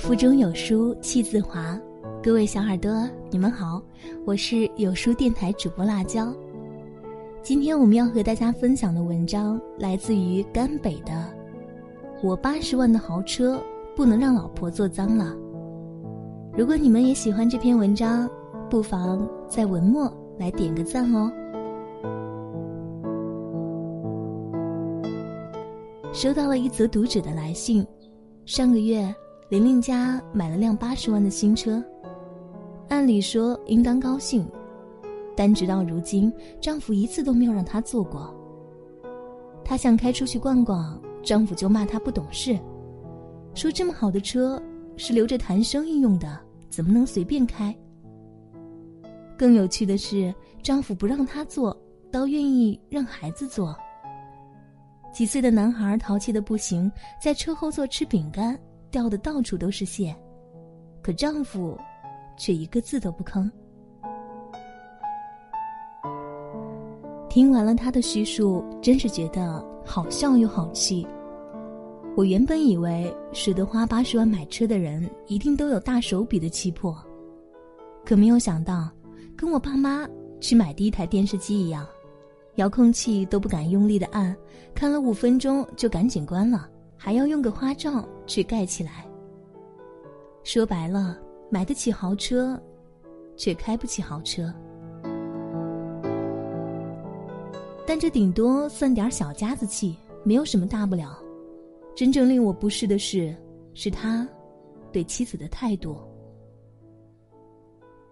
腹中有书气自华，各位小耳朵，你们好，我是有书电台主播辣椒。今天我们要和大家分享的文章来自于甘北的《我八十万的豪车不能让老婆坐脏了》。如果你们也喜欢这篇文章，不妨在文末来点个赞哦。收到了一则读者的来信，上个月。玲玲家买了辆八十万的新车，按理说应当高兴，但直到如今，丈夫一次都没有让她坐过。她想开出去逛逛，丈夫就骂她不懂事，说这么好的车是留着谈生意用的，怎么能随便开？更有趣的是，丈夫不让她坐，倒愿意让孩子坐。几岁的男孩淘气的不行，在车后座吃饼干。掉的到处都是线，可丈夫却一个字都不吭。听完了他的叙述，真是觉得好笑又好气。我原本以为舍得花八十万买车的人一定都有大手笔的气魄，可没有想到，跟我爸妈去买第一台电视机一样，遥控器都不敢用力的按，看了五分钟就赶紧关了。还要用个花罩去盖起来。说白了，买得起豪车，却开不起豪车。但这顶多算点小家子气，没有什么大不了。真正令我不适的是，是他对妻子的态度。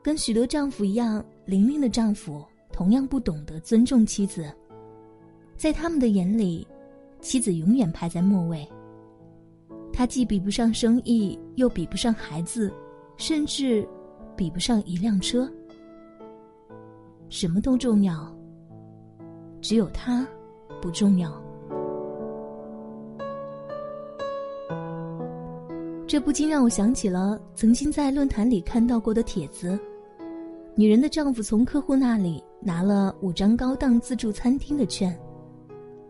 跟许多丈夫一样，玲玲的丈夫同样不懂得尊重妻子，在他们的眼里，妻子永远排在末位。他既比不上生意，又比不上孩子，甚至比不上一辆车。什么都重要，只有他不重要。这不禁让我想起了曾经在论坛里看到过的帖子：女人的丈夫从客户那里拿了五张高档自助餐厅的券，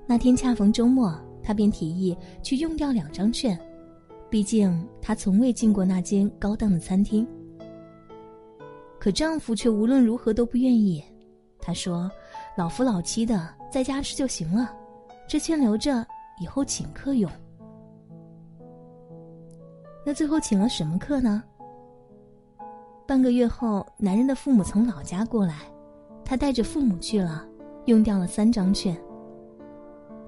那天恰逢周末，他便提议去用掉两张券。毕竟她从未进过那间高档的餐厅，可丈夫却无论如何都不愿意。他说：“老夫老妻的，在家吃就行了，这钱留着以后请客用。”那最后请了什么客呢？半个月后，男人的父母从老家过来，他带着父母去了，用掉了三张券。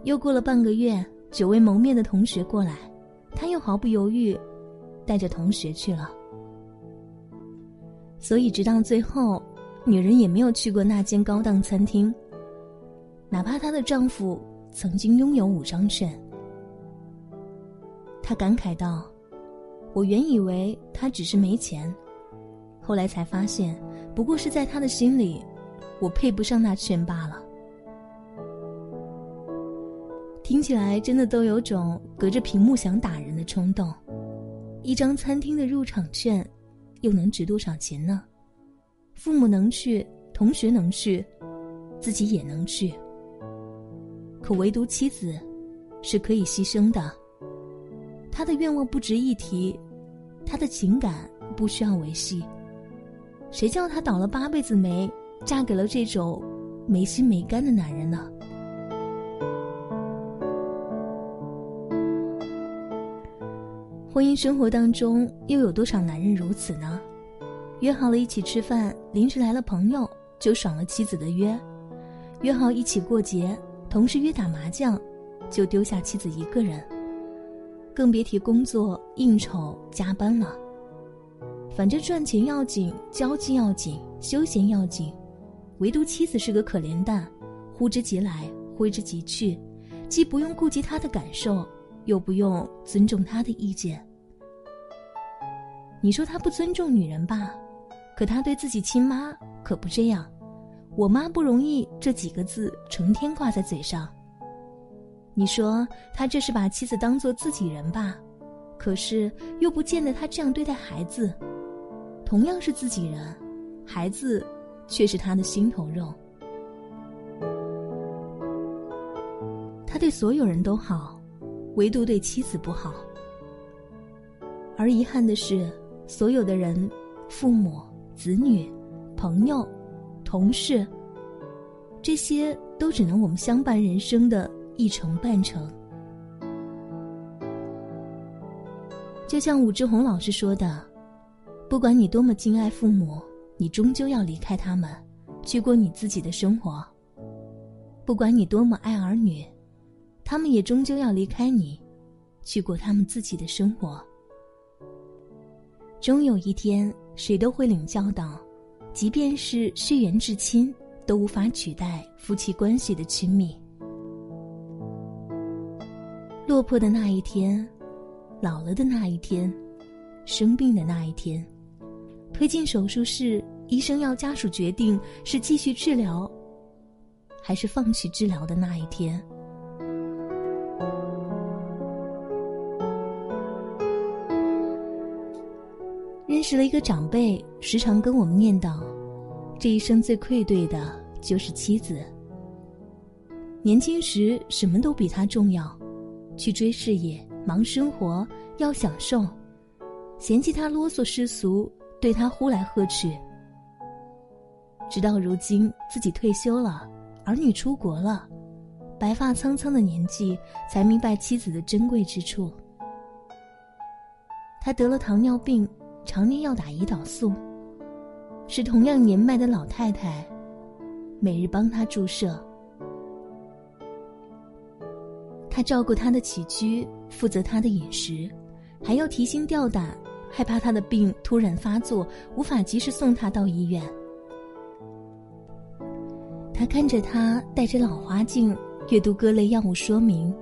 又过了半个月，久未谋面的同学过来。他又毫不犹豫，带着同学去了。所以，直到最后，女人也没有去过那间高档餐厅。哪怕她的丈夫曾经拥有五张券。她感慨道：“我原以为他只是没钱，后来才发现，不过是在他的心里，我配不上那券罢了。”听起来真的都有种隔着屏幕想打人的冲动。一张餐厅的入场券，又能值多少钱呢？父母能去，同学能去，自己也能去。可唯独妻子，是可以牺牲的。他的愿望不值一提，他的情感不需要维系。谁叫他倒了八辈子霉，嫁给了这种没心没肝的男人呢？婚姻生活当中，又有多少男人如此呢？约好了一起吃饭，临时来了朋友，就爽了妻子的约；约好一起过节，同事约打麻将，就丢下妻子一个人。更别提工作、应酬、加班了。反正赚钱要紧，交际要紧，休闲要紧，唯独妻子是个可怜蛋，呼之即来，挥之即去，既不用顾及他的感受。又不用尊重他的意见。你说他不尊重女人吧？可他对自己亲妈可不这样。我妈不容易这几个字成天挂在嘴上。你说他这是把妻子当做自己人吧？可是又不见得他这样对待孩子。同样是自己人，孩子却是他的心头肉。他对所有人都好。唯独对妻子不好，而遗憾的是，所有的人，父母、子女、朋友、同事，这些都只能我们相伴人生的一程半程。就像武志红老师说的：“不管你多么敬爱父母，你终究要离开他们，去过你自己的生活。不管你多么爱儿女，他们也终究要离开你，去过他们自己的生活。终有一天，谁都会领教到，即便是血缘至亲，都无法取代夫妻关系的亲密。落魄的那一天。”老了的那一天，生病的那一天，推进手术室，医生要家属决定是继续治疗，还是放弃治疗的那一天。认识了一个长辈，时常跟我们念叨，这一生最愧对的就是妻子。年轻时什么都比他重要，去追事业。忙生活要享受，嫌弃他啰嗦世俗，对他呼来喝去。直到如今自己退休了，儿女出国了，白发苍苍的年纪，才明白妻子的珍贵之处。他得了糖尿病，常年要打胰岛素，是同样年迈的老太太，每日帮他注射。他照顾他的起居，负责他的饮食，还要提心吊胆，害怕他的病突然发作，无法及时送他到医院。他看着他戴着老花镜，阅读各类药物说明，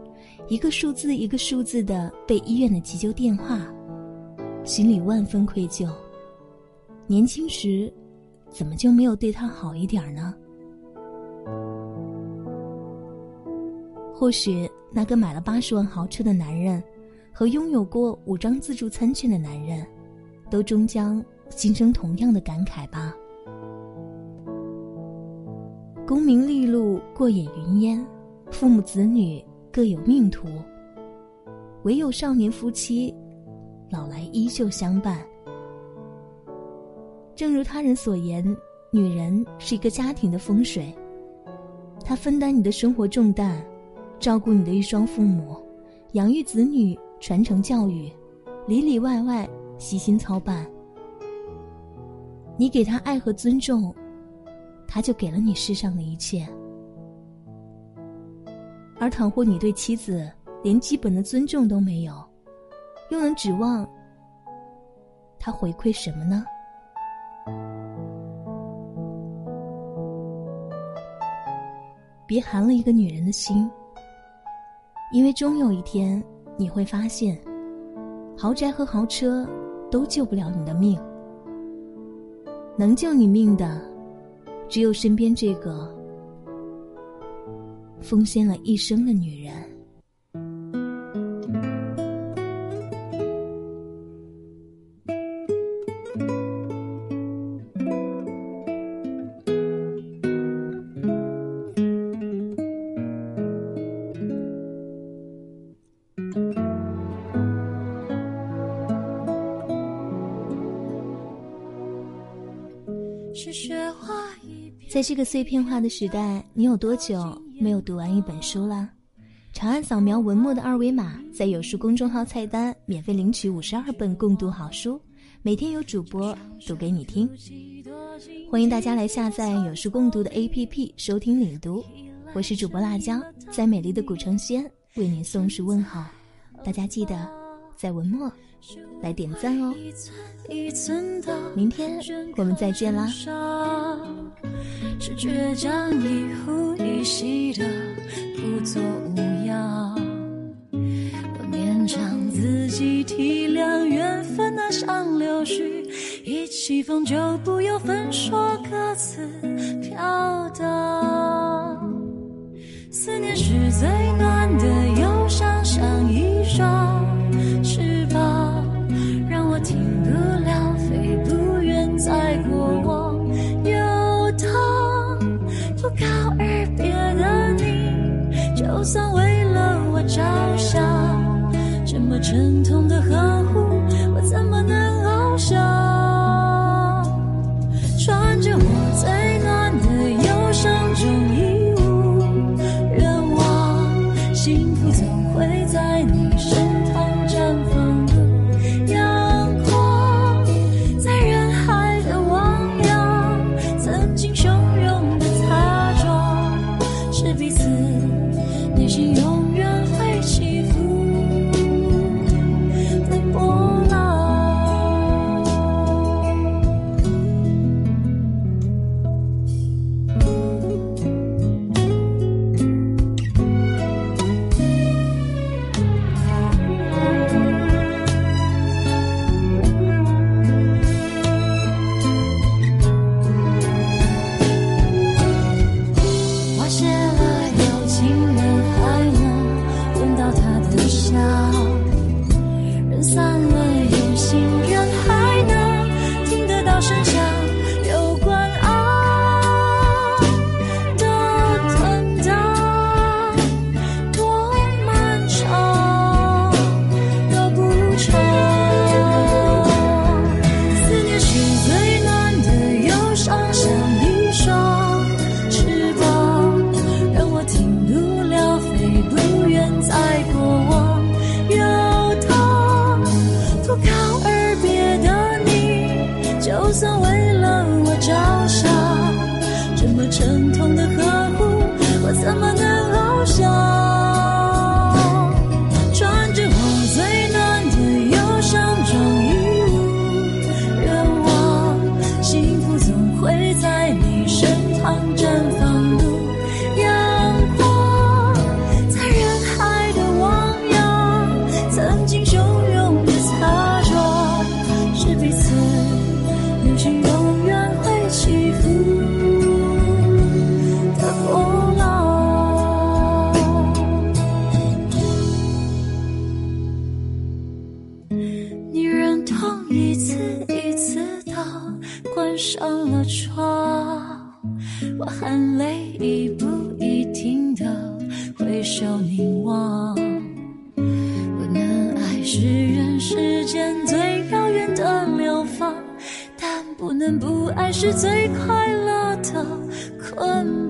一个数字一个数字的背医院的急救电话，心里万分愧疚。年轻时，怎么就没有对他好一点呢？或许那个买了八十万豪车的男人，和拥有过五张自助餐券的男人，都终将心生同样的感慨吧。功名利禄过眼云烟，父母子女各有命途。唯有少年夫妻，老来依旧相伴。正如他人所言，女人是一个家庭的风水，她分担你的生活重担。照顾你的一双父母，养育子女，传承教育，里里外外悉心操办。你给他爱和尊重，他就给了你世上的一切。而倘或你对妻子连基本的尊重都没有，又能指望他回馈什么呢？别寒了一个女人的心。因为终有一天，你会发现，豪宅和豪车都救不了你的命。能救你命的，只有身边这个奉献了一生的女人。是雪花一在这个碎片化的时代，你有多久没有读完一本书了？长按扫描文末的二维码，在有书公众号菜单免费领取五十二本共读好书，每天有主播读给你听。欢迎大家来下载有书共读的 APP 收听领读。我是主播辣椒，在美丽的古城西安为您送书问好。大家记得在文末来点赞哦。明天我们再见啦。是倔强一呼一吸的不做无恙，不勉强自己体谅缘分那像流絮，一起风就不由分说各自飘荡。能不爱是最快乐的困